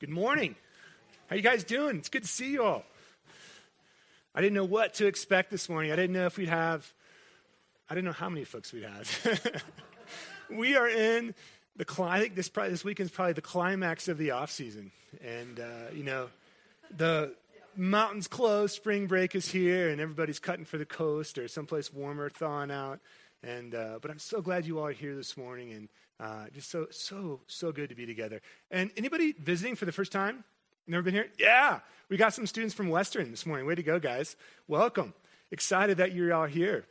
Good morning. How you guys doing? It's good to see you all. I didn't know what to expect this morning. I didn't know if we'd have, I didn't know how many folks we'd have. we are in the, I think this, probably, this weekend is probably the climax of the off season. And, uh, you know, the mountains closed, spring break is here, and everybody's cutting for the coast or someplace warmer, thawing out. And, uh, but I'm so glad you all are here this morning and uh, just so, so, so good to be together. And anybody visiting for the first time? Never been here? Yeah. We got some students from Western this morning. Way to go, guys. Welcome. Excited that you're all here.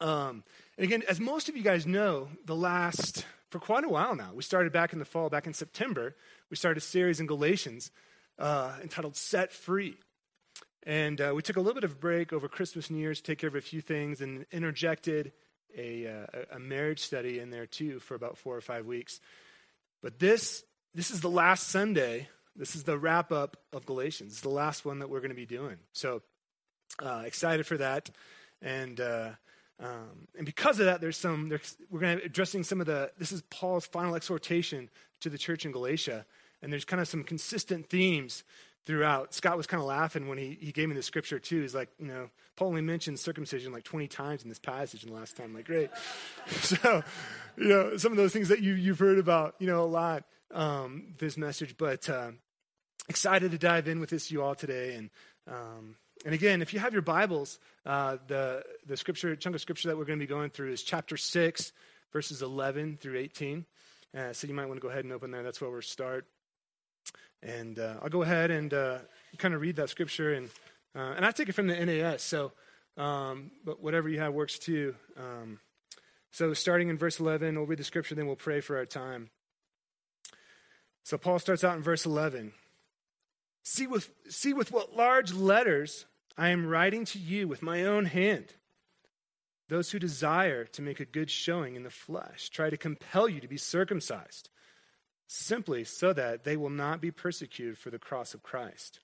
Um, and again, as most of you guys know, the last, for quite a while now, we started back in the fall, back in September, we started a series in Galatians uh, entitled Set Free. And uh, we took a little bit of a break over Christmas, and New Year's to take care of a few things and interjected a, uh, a marriage study in there too for about four or five weeks. But this, this is the last Sunday. This is the wrap up of Galatians. It's the last one that we're going to be doing. So uh, excited for that. And, uh, um, and because of that, there's some, there's, we're going to be addressing some of the, this is Paul's final exhortation to the church in Galatia. And there's kind of some consistent themes throughout. Scott was kind of laughing when he, he gave me the scripture too. He's like, you know, Paul only mentioned circumcision like 20 times in this passage in the last time. I'm like, great. so, you know, some of those things that you, you've heard about, you know, a lot, um, this message, but uh, excited to dive in with this you all today. And, um, and again, if you have your Bibles, uh, the, the scripture, chunk of scripture that we're going to be going through is chapter 6, verses 11 through 18. Uh, so you might want to go ahead and open there. That's where we'll start. And uh, I'll go ahead and uh, kind of read that scripture. And, uh, and I take it from the NAS, so, um, but whatever you have works too. Um, so starting in verse 11, we'll read the scripture, then we'll pray for our time. So Paul starts out in verse 11. See with, see with what large letters I am writing to you with my own hand. Those who desire to make a good showing in the flesh try to compel you to be circumcised simply so that they will not be persecuted for the cross of Christ.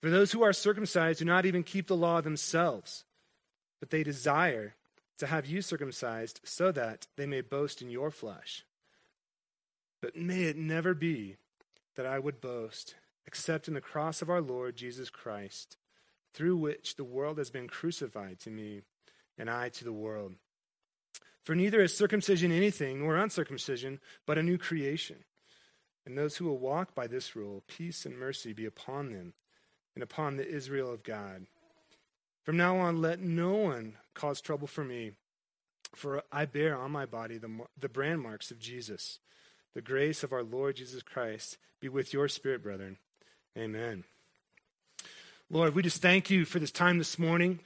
For those who are circumcised do not even keep the law themselves, but they desire to have you circumcised so that they may boast in your flesh. But may it never be that I would boast except in the cross of our Lord Jesus Christ, through which the world has been crucified to me and I to the world. For neither is circumcision anything, nor uncircumcision, but a new creation. And those who will walk by this rule, peace and mercy be upon them and upon the Israel of God. From now on, let no one cause trouble for me, for I bear on my body the, the brand marks of Jesus. The grace of our Lord Jesus Christ be with your spirit, brethren. Amen. Lord, we just thank you for this time this morning.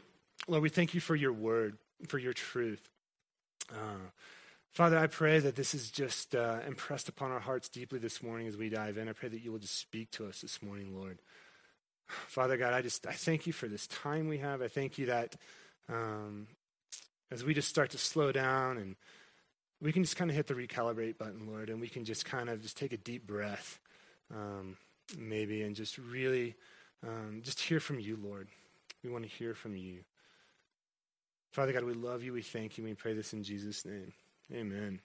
Lord, we thank you for your word, for your truth. Uh, Father, I pray that this is just uh, impressed upon our hearts deeply this morning as we dive in. I pray that you will just speak to us this morning, Lord. Father God, I just I thank you for this time we have. I thank you that um, as we just start to slow down and we can just kind of hit the recalibrate button, Lord, and we can just kind of just take a deep breath, um, maybe, and just really um, just hear from you, Lord. We want to hear from you. Father God, we love you. We thank you. We pray this in Jesus' name. Amen.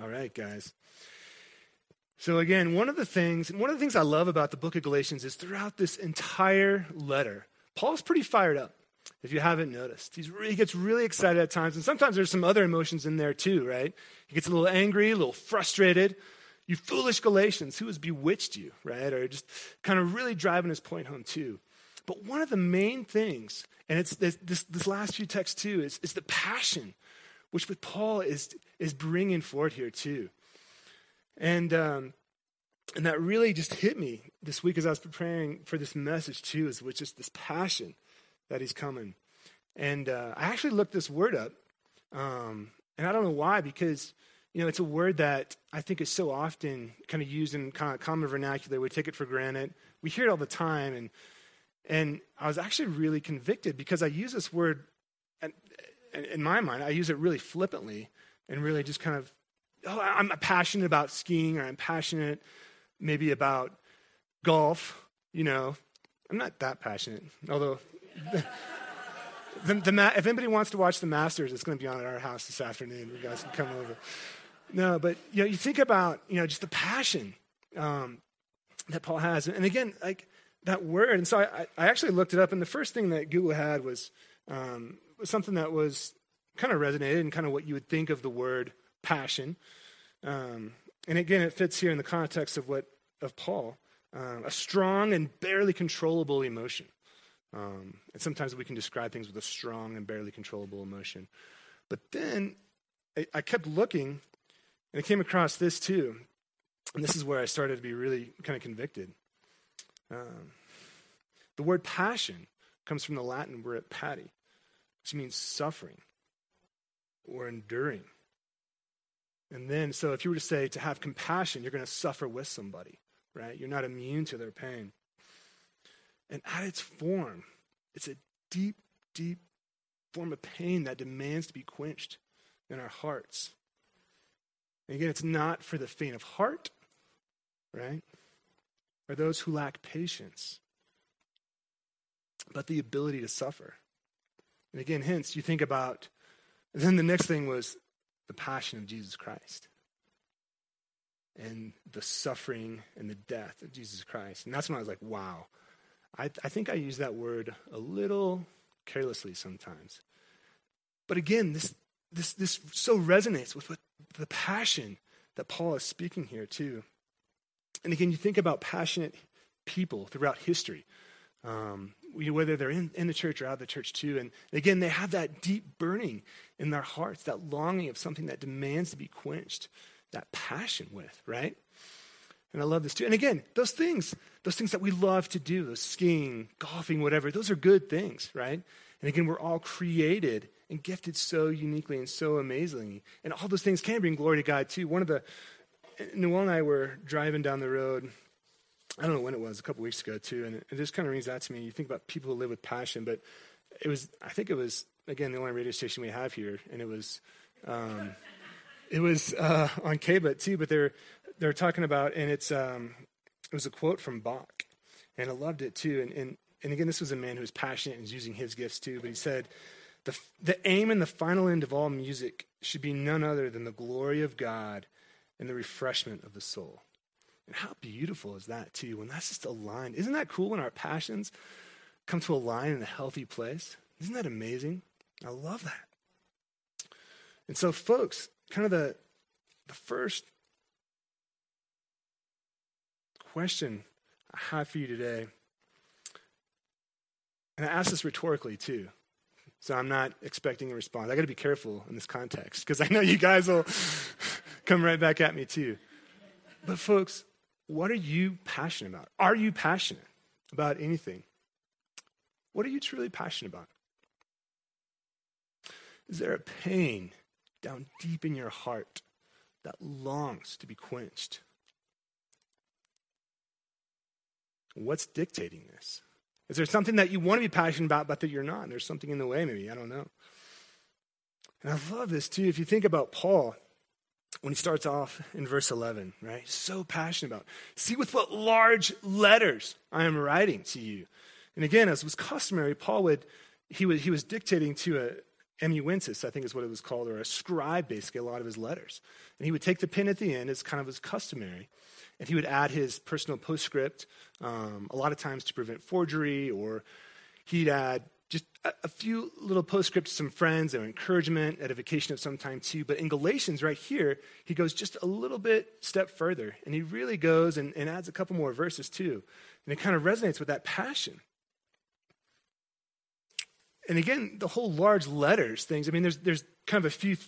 All right, guys. So again, one of the things, one of the things I love about the book of Galatians is throughout this entire letter, Paul's pretty fired up. If you haven't noticed, He's, he gets really excited at times, and sometimes there's some other emotions in there too, right? He gets a little angry, a little frustrated. You foolish Galatians, who has bewitched you, right? Or just kind of really driving his point home too. But one of the main things, and it's this, this, this last few texts too, is, is the passion, which with Paul is, is bringing forward here too. And, um, and that really just hit me this week as I was preparing for this message too, is which is this passion that he's coming. And uh, I actually looked this word up, um, and I don't know why, because you know it's a word that I think is so often kind of used in kind of common vernacular. We take it for granted. We hear it all the time, and and I was actually really convicted because I use this word, and in my mind, I use it really flippantly and really just kind of, oh, I'm passionate about skiing or I'm passionate maybe about golf, you know. I'm not that passionate, although. The, the, if anybody wants to watch the Masters, it's going to be on at our house this afternoon. You guys can come over. No, but you know, you think about you know just the passion um, that Paul has. And again, like that word. And so I, I actually looked it up, and the first thing that Google had was, um, something that was kind of resonated and kind of what you would think of the word passion. Um, and again, it fits here in the context of what of Paul, uh, a strong and barely controllable emotion. Um, and sometimes we can describe things with a strong and barely controllable emotion. But then I, I kept looking, and I came across this too. And this is where I started to be really kind of convicted. Um, the word passion comes from the Latin word pati, which means suffering or enduring. And then, so if you were to say to have compassion, you're going to suffer with somebody, right? You're not immune to their pain. And at its form, it's a deep, deep form of pain that demands to be quenched in our hearts. And again, it's not for the faint of heart, right? Or those who lack patience, but the ability to suffer. And again, hence, you think about, then the next thing was the passion of Jesus Christ and the suffering and the death of Jesus Christ. And that's when I was like, wow. I, I think I use that word a little carelessly sometimes. But again, this, this, this so resonates with what, the passion that Paul is speaking here, too. And again, you think about passionate people throughout history, um, whether they're in, in the church or out of the church, too. And again, they have that deep burning in their hearts, that longing of something that demands to be quenched, that passion with, right? And I love this too. And again, those things, those things that we love to do, those skiing, golfing, whatever, those are good things, right? And again, we're all created and gifted so uniquely and so amazingly. And all those things can bring glory to God too. One of the, Noel and I were driving down the road. I don't know when it was, a couple weeks ago too. And it, just kind of rings out to me. You think about people who live with passion, but it was, I think it was, again, the only radio station we have here. And it was, um, it was uh, on KBUT too, but they're, they're talking about, and it's, um, it was a quote from Bach. And I loved it too. And, and and again, this was a man who was passionate and was using his gifts too, but he said, the, the aim and the final end of all music should be none other than the glory of God and the refreshment of the soul. And how beautiful is that, too, when that's just aligned? Isn't that cool when our passions come to align in a healthy place? Isn't that amazing? I love that. And so, folks, kind of the, the first question I have for you today and I ask this rhetorically too. So I'm not expecting a response. I got to be careful in this context because I know you guys will come right back at me too. But folks, what are you passionate about? Are you passionate about anything? What are you truly passionate about? Is there a pain down deep in your heart that longs to be quenched? What's dictating this? Is there something that you want to be passionate about, but that you're not? And There's something in the way, maybe. I don't know. And I love this too. If you think about Paul, when he starts off in verse 11, right? So passionate about. See with what large letters I am writing to you. And again, as was customary, Paul would, he, would, he was dictating to a amanuensis, I think is what it was called, or a scribe, basically, a lot of his letters. And he would take the pen at the end, as kind of was customary and he would add his personal postscript, um, a lot of times to prevent forgery, or he'd add just a, few little postscripts some friends or encouragement, edification of some time too. But in Galatians, right here, he goes just a little bit step further, and he really goes and, and adds a couple more verses too. And it kind of resonates with that passion. And again, the whole large letters things, I mean, there's, there's kind of a few,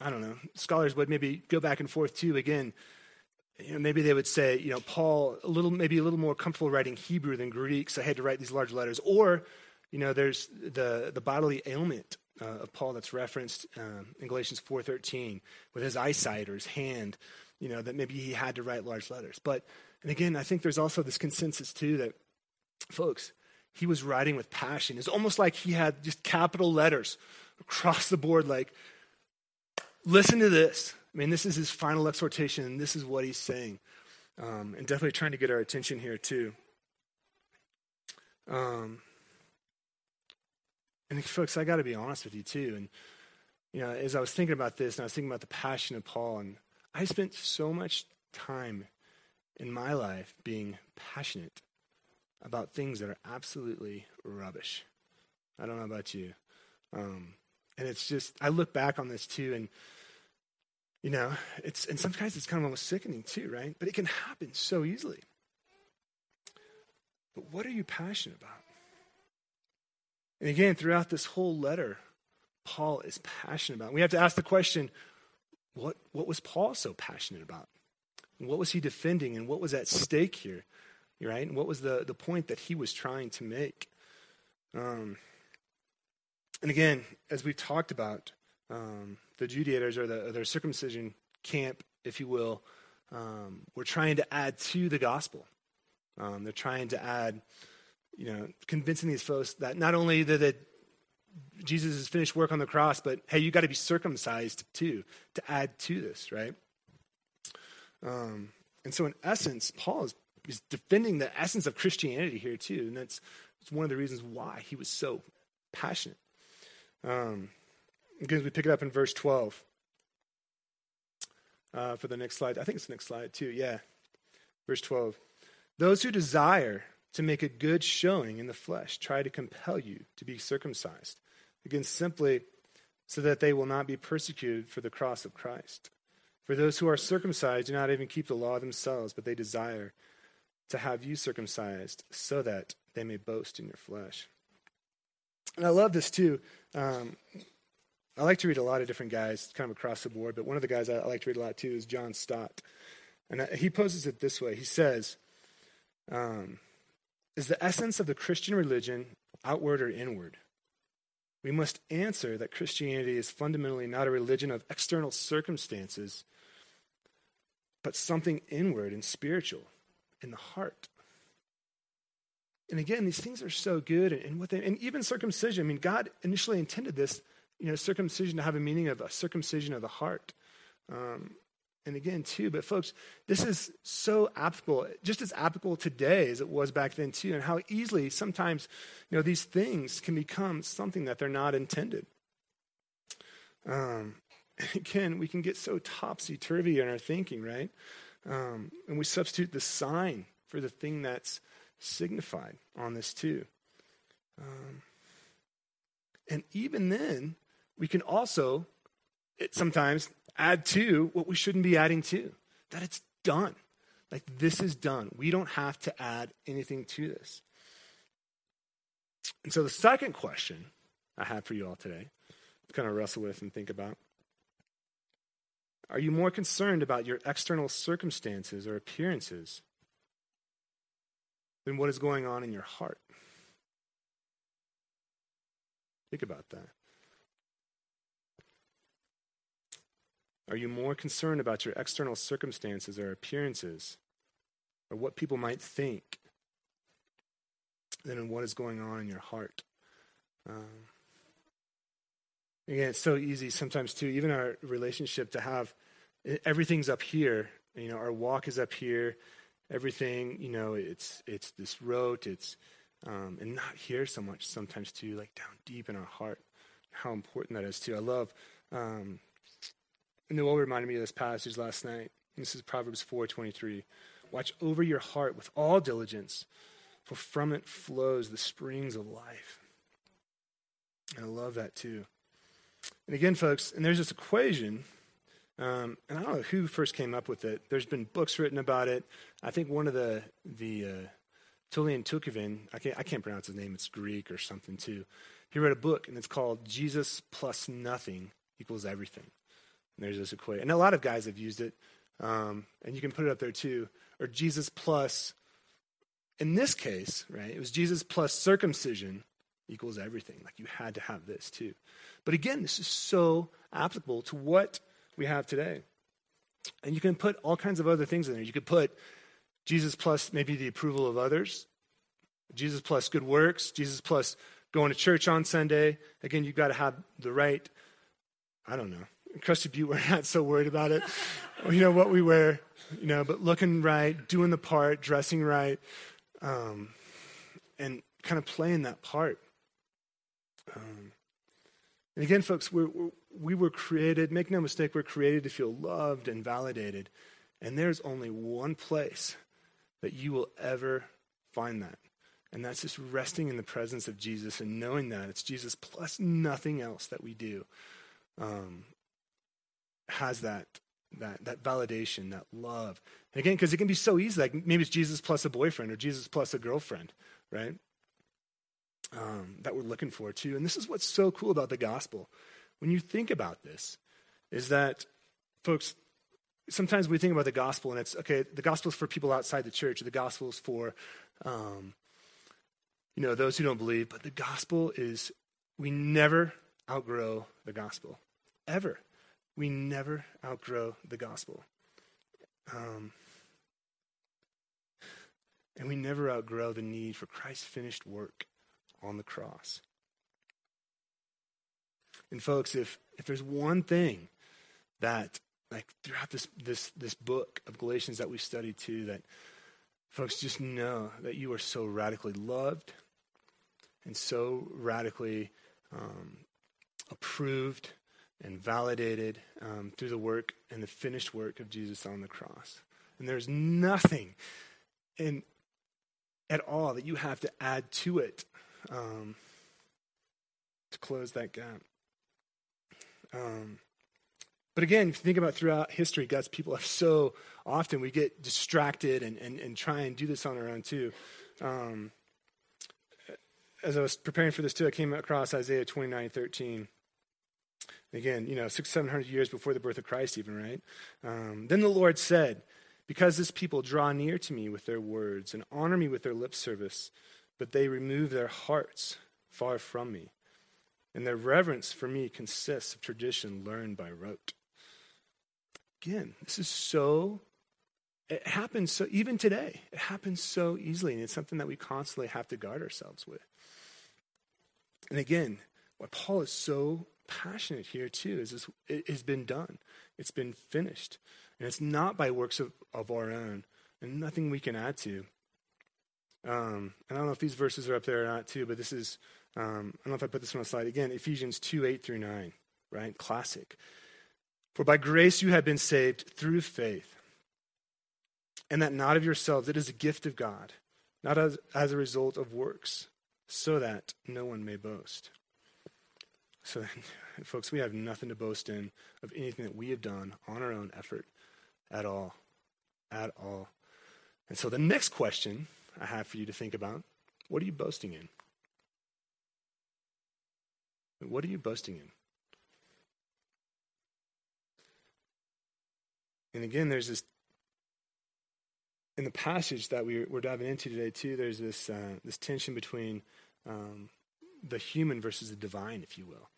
I don't know, scholars would maybe go back and forth too. Again, you know, maybe they would say, you know, Paul a little, maybe a little more comfortable writing Hebrew than Greek, so I had to write these large letters. Or, you know, there's the the bodily ailment uh, of Paul that's referenced um, in Galatians four thirteen with his eyesight or his hand. You know, that maybe he had to write large letters. But and again, I think there's also this consensus too that, folks, he was writing with passion. It's almost like he had just capital letters across the board, like, listen to this. I mean, this is his final exhortation, and this is what he's saying. Um, and definitely trying to get our attention here, too. Um, and folks, I got to be honest with you, too. And, you know, as I was thinking about this, and I was thinking about the passion of Paul, and I spent so much time in my life being passionate about things that are absolutely rubbish. I don't know about you. Um, and it's just, I look back on this too, and, you know, it's, and sometimes it's kind of almost sickening too, right? But it can happen so easily. But what are you passionate about? And again, throughout this whole letter, Paul is passionate about. We have to ask the question what, what was Paul so passionate about? what was he defending? And what was at stake here? Right? And what was the, the point that he was trying to make? Um, and again, as we've talked about, um, the Judaizers or the, their circumcision camp, if you will, um, were trying to add to the gospel. Um, they're trying to add, you know, convincing these folks that not only that, that Jesus has finished work on the cross, but hey, you got to be circumcised too to add to this, right? Um, and so, in essence, Paul is, is defending the essence of Christianity here too, and that's, that's one of the reasons why he was so passionate. Um, again, we pick it up in verse 12 uh, for the next slide. I think it's the next slide too. Yeah, verse 12. Those who desire to make a good showing in the flesh try to compel you to be circumcised. Again, simply so that they will not be persecuted for the cross of Christ. For those who are circumcised do not even keep the law themselves, but they desire to have you circumcised so that they may boast in your flesh. And I love this too. Um, I like to read a lot of different guys, kind of across the board, but one of the guys I like to read a lot too is John Stott. And he poses it this way He says, um, Is the essence of the Christian religion outward or inward? We must answer that Christianity is fundamentally not a religion of external circumstances, but something inward and spiritual in the heart. And again, these things are so good, and what they, and even circumcision. I mean, God initially intended this, you know, circumcision to have a meaning of a circumcision of the heart. Um, and again, too, but folks, this is so applicable, just as applicable today as it was back then, too, and how easily sometimes, you know, these things can become something that they're not intended. Um, again, we can get so topsy turvy in our thinking, right? Um, and we substitute the sign for the thing that's signified on this too. Um, and even then, we can also it, sometimes add to what we shouldn't be adding to. That it's done. Like this is done. We don't have to add anything to this. And so the second question I have for you all today to kind of wrestle with and think about are you more concerned about your external circumstances or appearances than what is going on in your heart. Think about that. Are you more concerned about your external circumstances or appearances or what people might think than in what is going on in your heart? Um, again, it's so easy sometimes, too, even our relationship to have everything's up here. You know, our walk is up here everything, you know, it's it's this rote, it's um, and not here so much sometimes too, like down deep in our heart, how important that is too. I love. Um, Noel reminded me of this passage last night. This is Proverbs four twenty three. Watch over your heart with all diligence, for from it flows the springs of life. And I love that too. And again, folks, and there's this equation um, and I don't know who first came up with it. There's been books written about it. I think one of the the uh, Tullian I can't, I can't pronounce his name. It's Greek or something too. He wrote a book, and it's called Jesus plus nothing equals everything. And there's this equation, and a lot of guys have used it, um, and you can put it up there too. Or Jesus plus, in this case, right? It was Jesus plus circumcision equals everything. Like you had to have this too. But again, this is so applicable to what we have today. And you can put all kinds of other things in there. You could put Jesus plus maybe the approval of others, Jesus plus good works, Jesus plus going to church on Sunday. Again, you've got to have the right, I don't know. Crusty Butte, we're not so worried about it. you know, what we wear, you know, but looking right, doing the part, dressing right, um, and kind of playing that part. Um, and again, folks, we're, we're, we were created, make no mistake, we're created to feel loved and validated. And there's only one place that you will ever find that. And that's just resting in the presence of Jesus and knowing that it's Jesus plus nothing else that we do um, has that, that, that validation, that love. And again, because it can be so easy, like maybe it's Jesus plus a boyfriend or Jesus plus a girlfriend, right? Um, that we're looking for too. And this is what's so cool about the gospel. When you think about this, is that, folks, sometimes we think about the gospel and it's, okay, the gospel is for people outside the church, the gospel is for, um, you know, those who don't believe, but the gospel is, we never outgrow the gospel. Ever. We never outgrow the gospel. Um, and we never outgrow the need for Christ's finished work on the cross. And folks, if if there's one thing that like throughout this this this book of Galatians that we studied too, that folks just know that you are so radically loved and so radically um, approved and validated um, through the work and the finished work of Jesus on the cross. And there's nothing in, at all that you have to add to it um, to close that gap. Um, but again, if you think about throughout history, God's people are so often we get distracted and, and, and try and do this on our own too. Um, as I was preparing for this too, I came across Isaiah 29 13. Again, you know, six, seven hundred years before the birth of Christ, even, right? Um, then the Lord said, Because this people draw near to me with their words and honor me with their lip service, but they remove their hearts far from me. And their reverence for me consists of tradition learned by rote. Again, this is so, it happens so, even today, it happens so easily, and it's something that we constantly have to guard ourselves with. And again, what Paul is so passionate here too is this, it has been done. It's been finished. And it's not by works of, of our own and nothing we can add to. Um, and I don't know if these verses are up there or not too, but this is, um, I don't know if I put this on a slide. Again, Ephesians 2 8 through 9, right? Classic. For by grace you have been saved through faith, and that not of yourselves, it is a gift of God, not as, as a result of works, so that no one may boast. So, folks, we have nothing to boast in of anything that we have done on our own effort at all. At all. And so, the next question I have for you to think about what are you boasting in? What are you boasting in? And again, there's this, in the passage that we, we're diving into today, too, there's this, uh, this tension between um, the human versus the divine, if you will,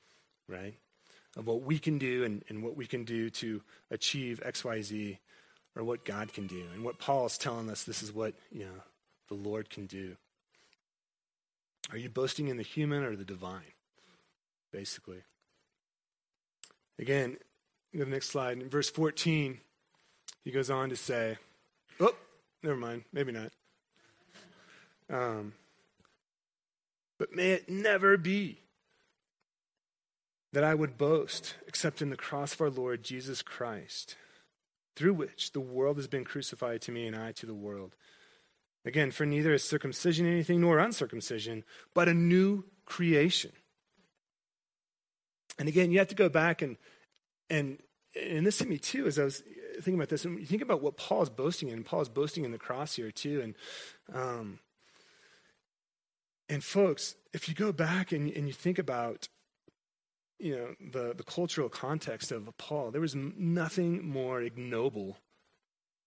right? Of what we can do and, and what we can do to achieve X, Y, Z, or what God can do. And what Paul is telling us, this is what, you know, the Lord can do. Are you boasting in the human or the divine? Basically. Again, go to the next slide. In verse 14, he goes on to say, oh, never mind, maybe not. Um, but may it never be that I would boast except in the cross of our Lord Jesus Christ, through which the world has been crucified to me and I to the world. Again, for neither is circumcision anything nor uncircumcision, but a new creation. And again, you have to go back and and and this hit me too as I was thinking about this. And you think about what Paul is boasting in, and Paul is boasting in the cross here too. And um, and folks, if you go back and, and you think about you know the, the cultural context of Paul, there was nothing more ignoble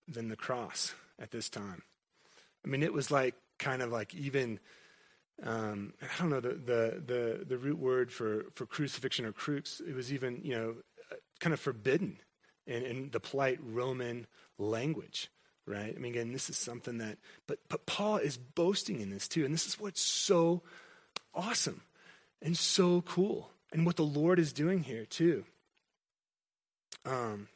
than the cross at this time. I mean, it was like kind of like even um, I don't know the, the the the root word for for crucifixion or crux. It was even you know kind of forbidden in, in the polite Roman language right? I mean, again, this is something that, but, but Paul is boasting in this too. And this is what's so awesome and so cool and what the Lord is doing here too. Um,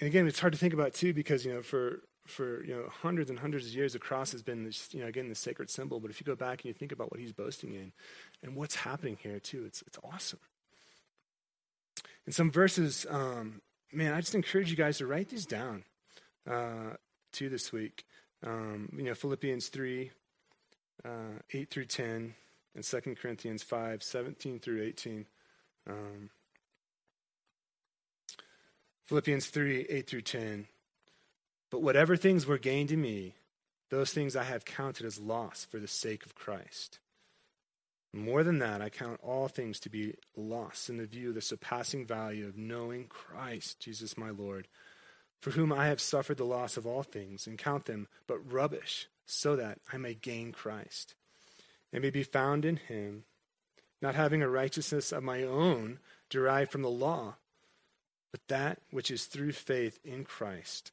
and again, it's hard to think about too because, you know, for, for, you know, hundreds and hundreds of years, the cross has been this, you know, again, the sacred symbol. But if you go back and you think about what he's boasting in and what's happening here too, it's, it's awesome. In some verses, um, man, I just encourage you guys to write these down uh, to this week. Um, you know, Philippians 3, uh, 8 through 10, and 2 Corinthians 5, 17 through 18. Um, Philippians 3, 8 through 10. But whatever things were gained to me, those things I have counted as loss for the sake of Christ. More than that, I count all things to be loss in the view of the surpassing value of knowing Christ, Jesus my Lord, for whom I have suffered the loss of all things, and count them but rubbish, so that I may gain Christ, and may be found in him, not having a righteousness of my own derived from the law, but that which is through faith in Christ,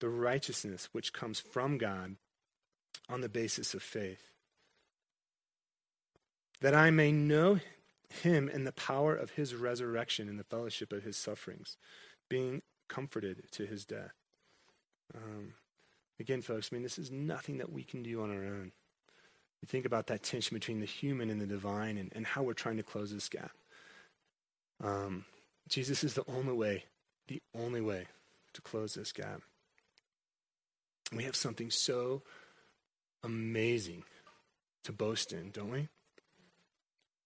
the righteousness which comes from God on the basis of faith that I may know him in the power of his resurrection and the fellowship of his sufferings, being comforted to his death. Um, again, folks, I mean, this is nothing that we can do on our own. You think about that tension between the human and the divine and, and how we're trying to close this gap. Um, Jesus is the only way, the only way to close this gap. We have something so amazing to boast in, don't we?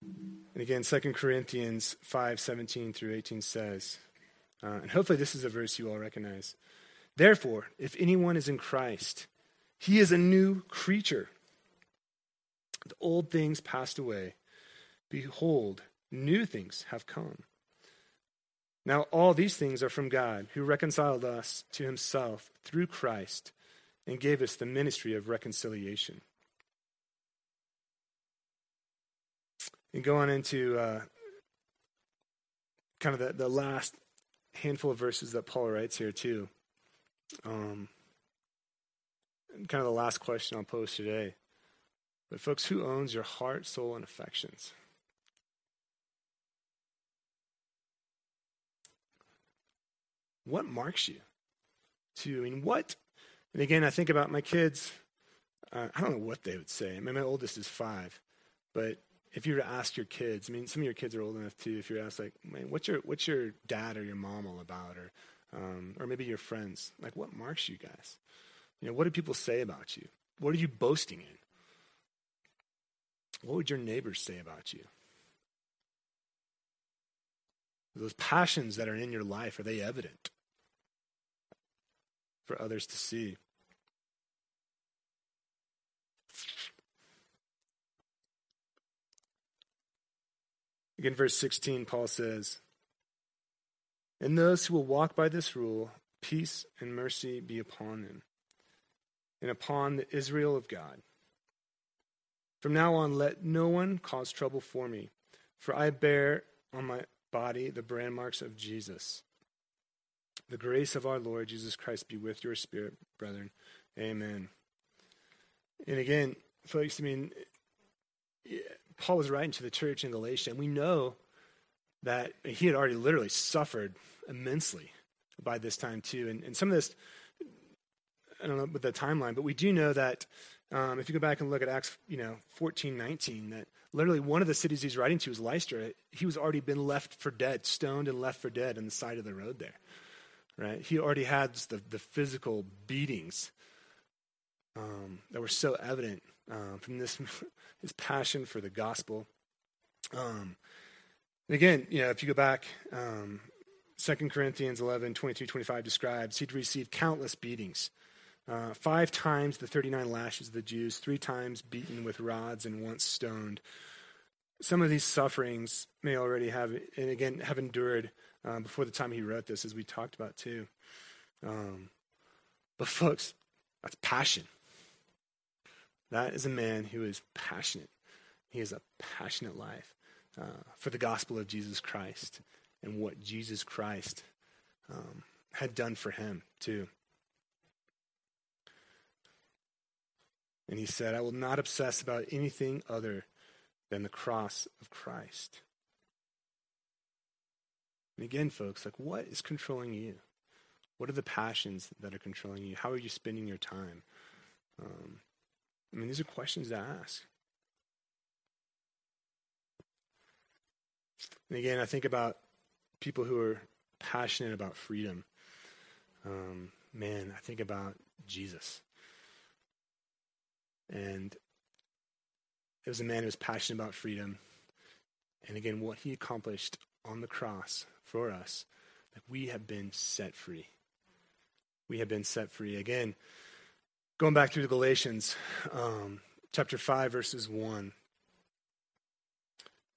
And again, 2 Corinthians 5 17 through 18 says, uh, and hopefully this is a verse you all recognize. Therefore, if anyone is in Christ, he is a new creature. The old things passed away. Behold, new things have come. Now, all these things are from God, who reconciled us to himself through Christ and gave us the ministry of reconciliation. And go on into uh, kind of the, the last handful of verses that Paul writes here, too. Um, kind of the last question I'll pose today. But, folks, who owns your heart, soul, and affections? What marks you? To, I mean, what? And again, I think about my kids. Uh, I don't know what they would say. I mean, my oldest is five, but if you were to ask your kids, I mean, some of your kids are old enough too. If you were asked, like, man, what's your what's your dad or your mom all about, or um, or maybe your friends, like, what marks you guys? You know, what do people say about you? What are you boasting in? What would your neighbors say about you? Those passions that are in your life, are they evident for others to see? Again, verse 16, Paul says, And those who will walk by this rule, peace and mercy be upon them, and upon the Israel of God. From now on, let no one cause trouble for me, for I bear on my body the brand marks of Jesus. The grace of our Lord Jesus Christ be with your spirit, brethren. Amen. And again, folks, I mean, Paul was writing to the church in Galatia, and we know that he had already literally suffered immensely by this time too. And, and some of this, I don't know with the timeline, but we do know that um, if you go back and look at Acts, you know, 14, 19, that literally one of the cities he's writing to is Lystra. He was already been left for dead, stoned and left for dead on the side of the road there. Right? He already had the, the physical beatings um, that were so evident um, from this his passion for the gospel. Um, and again, you know, if you go back, um, 2 Corinthians 11, 22, 25 describes he'd received countless beatings. Uh, five times the 39 lashes of the Jews, three times beaten with rods, and once stoned. Some of these sufferings may already have, and again, have endured um, before the time he wrote this, as we talked about too. Um, but, folks, that's passion. That is a man who is passionate. He has a passionate life uh, for the gospel of Jesus Christ and what Jesus Christ um, had done for him, too. And he said, I will not obsess about anything other than the cross of Christ. And again, folks, like what is controlling you? What are the passions that are controlling you? How are you spending your time? Um, I mean, these are questions to ask. And again, I think about people who are passionate about freedom. Um, man, I think about Jesus. And it was a man who was passionate about freedom. And again, what he accomplished on the cross for us, that we have been set free. We have been set free. Again, going back through the Galatians, um, chapter 5, verses 1.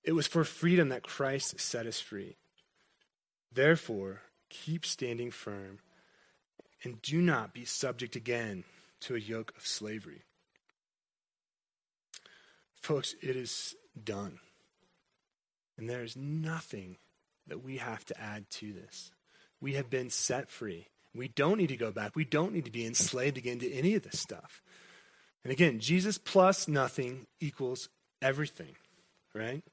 It was for freedom that Christ set us free. Therefore, keep standing firm and do not be subject again to a yoke of slavery. Folks, it is done. And there is nothing that we have to add to this. We have been set free. We don't need to go back. We don't need to be enslaved again to any of this stuff. And again, Jesus plus nothing equals everything, right?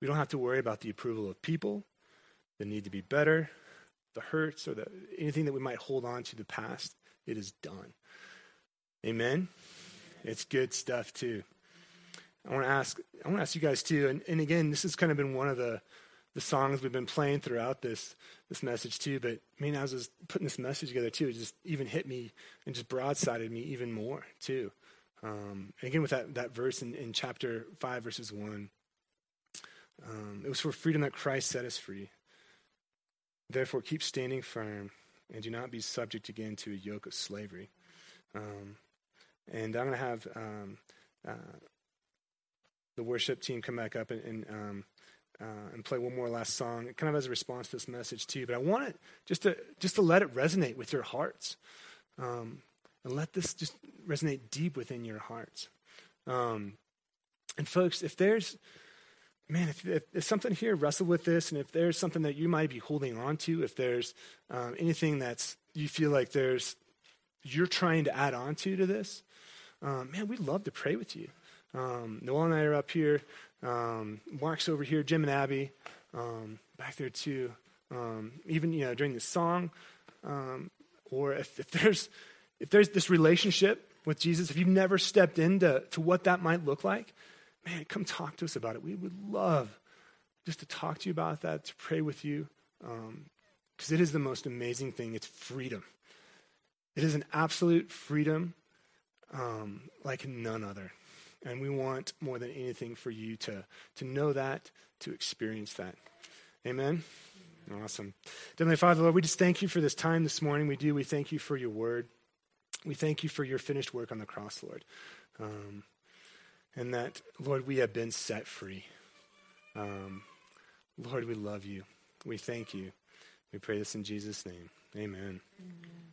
We don't have to worry about the approval of people, the need to be better, the hurts, or the, anything that we might hold on to the past. It is done. Amen? It's good stuff, too. I want to ask, I want to ask you guys too, and, and again, this has kind of been one of the, the songs we've been playing throughout this this message too. But I mean, as I was putting this message together too, it just even hit me and just broadsided me even more too. Um, and again, with that that verse in, in chapter five, verses one, um, it was for freedom that Christ set us free. Therefore, keep standing firm and do not be subject again to a yoke of slavery. Um, and I'm going to have um, uh, the worship team come back up and, and um, uh, and play one more last song, kind of as a response to this message too. But I want it just to just to let it resonate with your hearts, um, and let this just resonate deep within your hearts. Um, and folks, if there's man, if, if, if, something here wrestle with this, and if there's something that you might be holding on to, if there's um, anything that's you feel like there's you're trying to add on to to this, um, man, we'd love to pray with you. Um, Noel and I are up here. Um, Mark's over here. Jim and Abby um, back there too. Um, even you know during the song, um, or if, if there's if there's this relationship with Jesus, if you've never stepped into to what that might look like, man, come talk to us about it. We would love just to talk to you about that, to pray with you, because um, it is the most amazing thing. It's freedom. It is an absolute freedom um, like none other. And we want more than anything for you to, to know that, to experience that. Amen? Awesome. Heavenly Father, Lord, we just thank you for this time this morning. We do. We thank you for your word. We thank you for your finished work on the cross, Lord. Um, and that, Lord, we have been set free. Um, Lord, we love you. We thank you. We pray this in Jesus' name. Amen. Amen.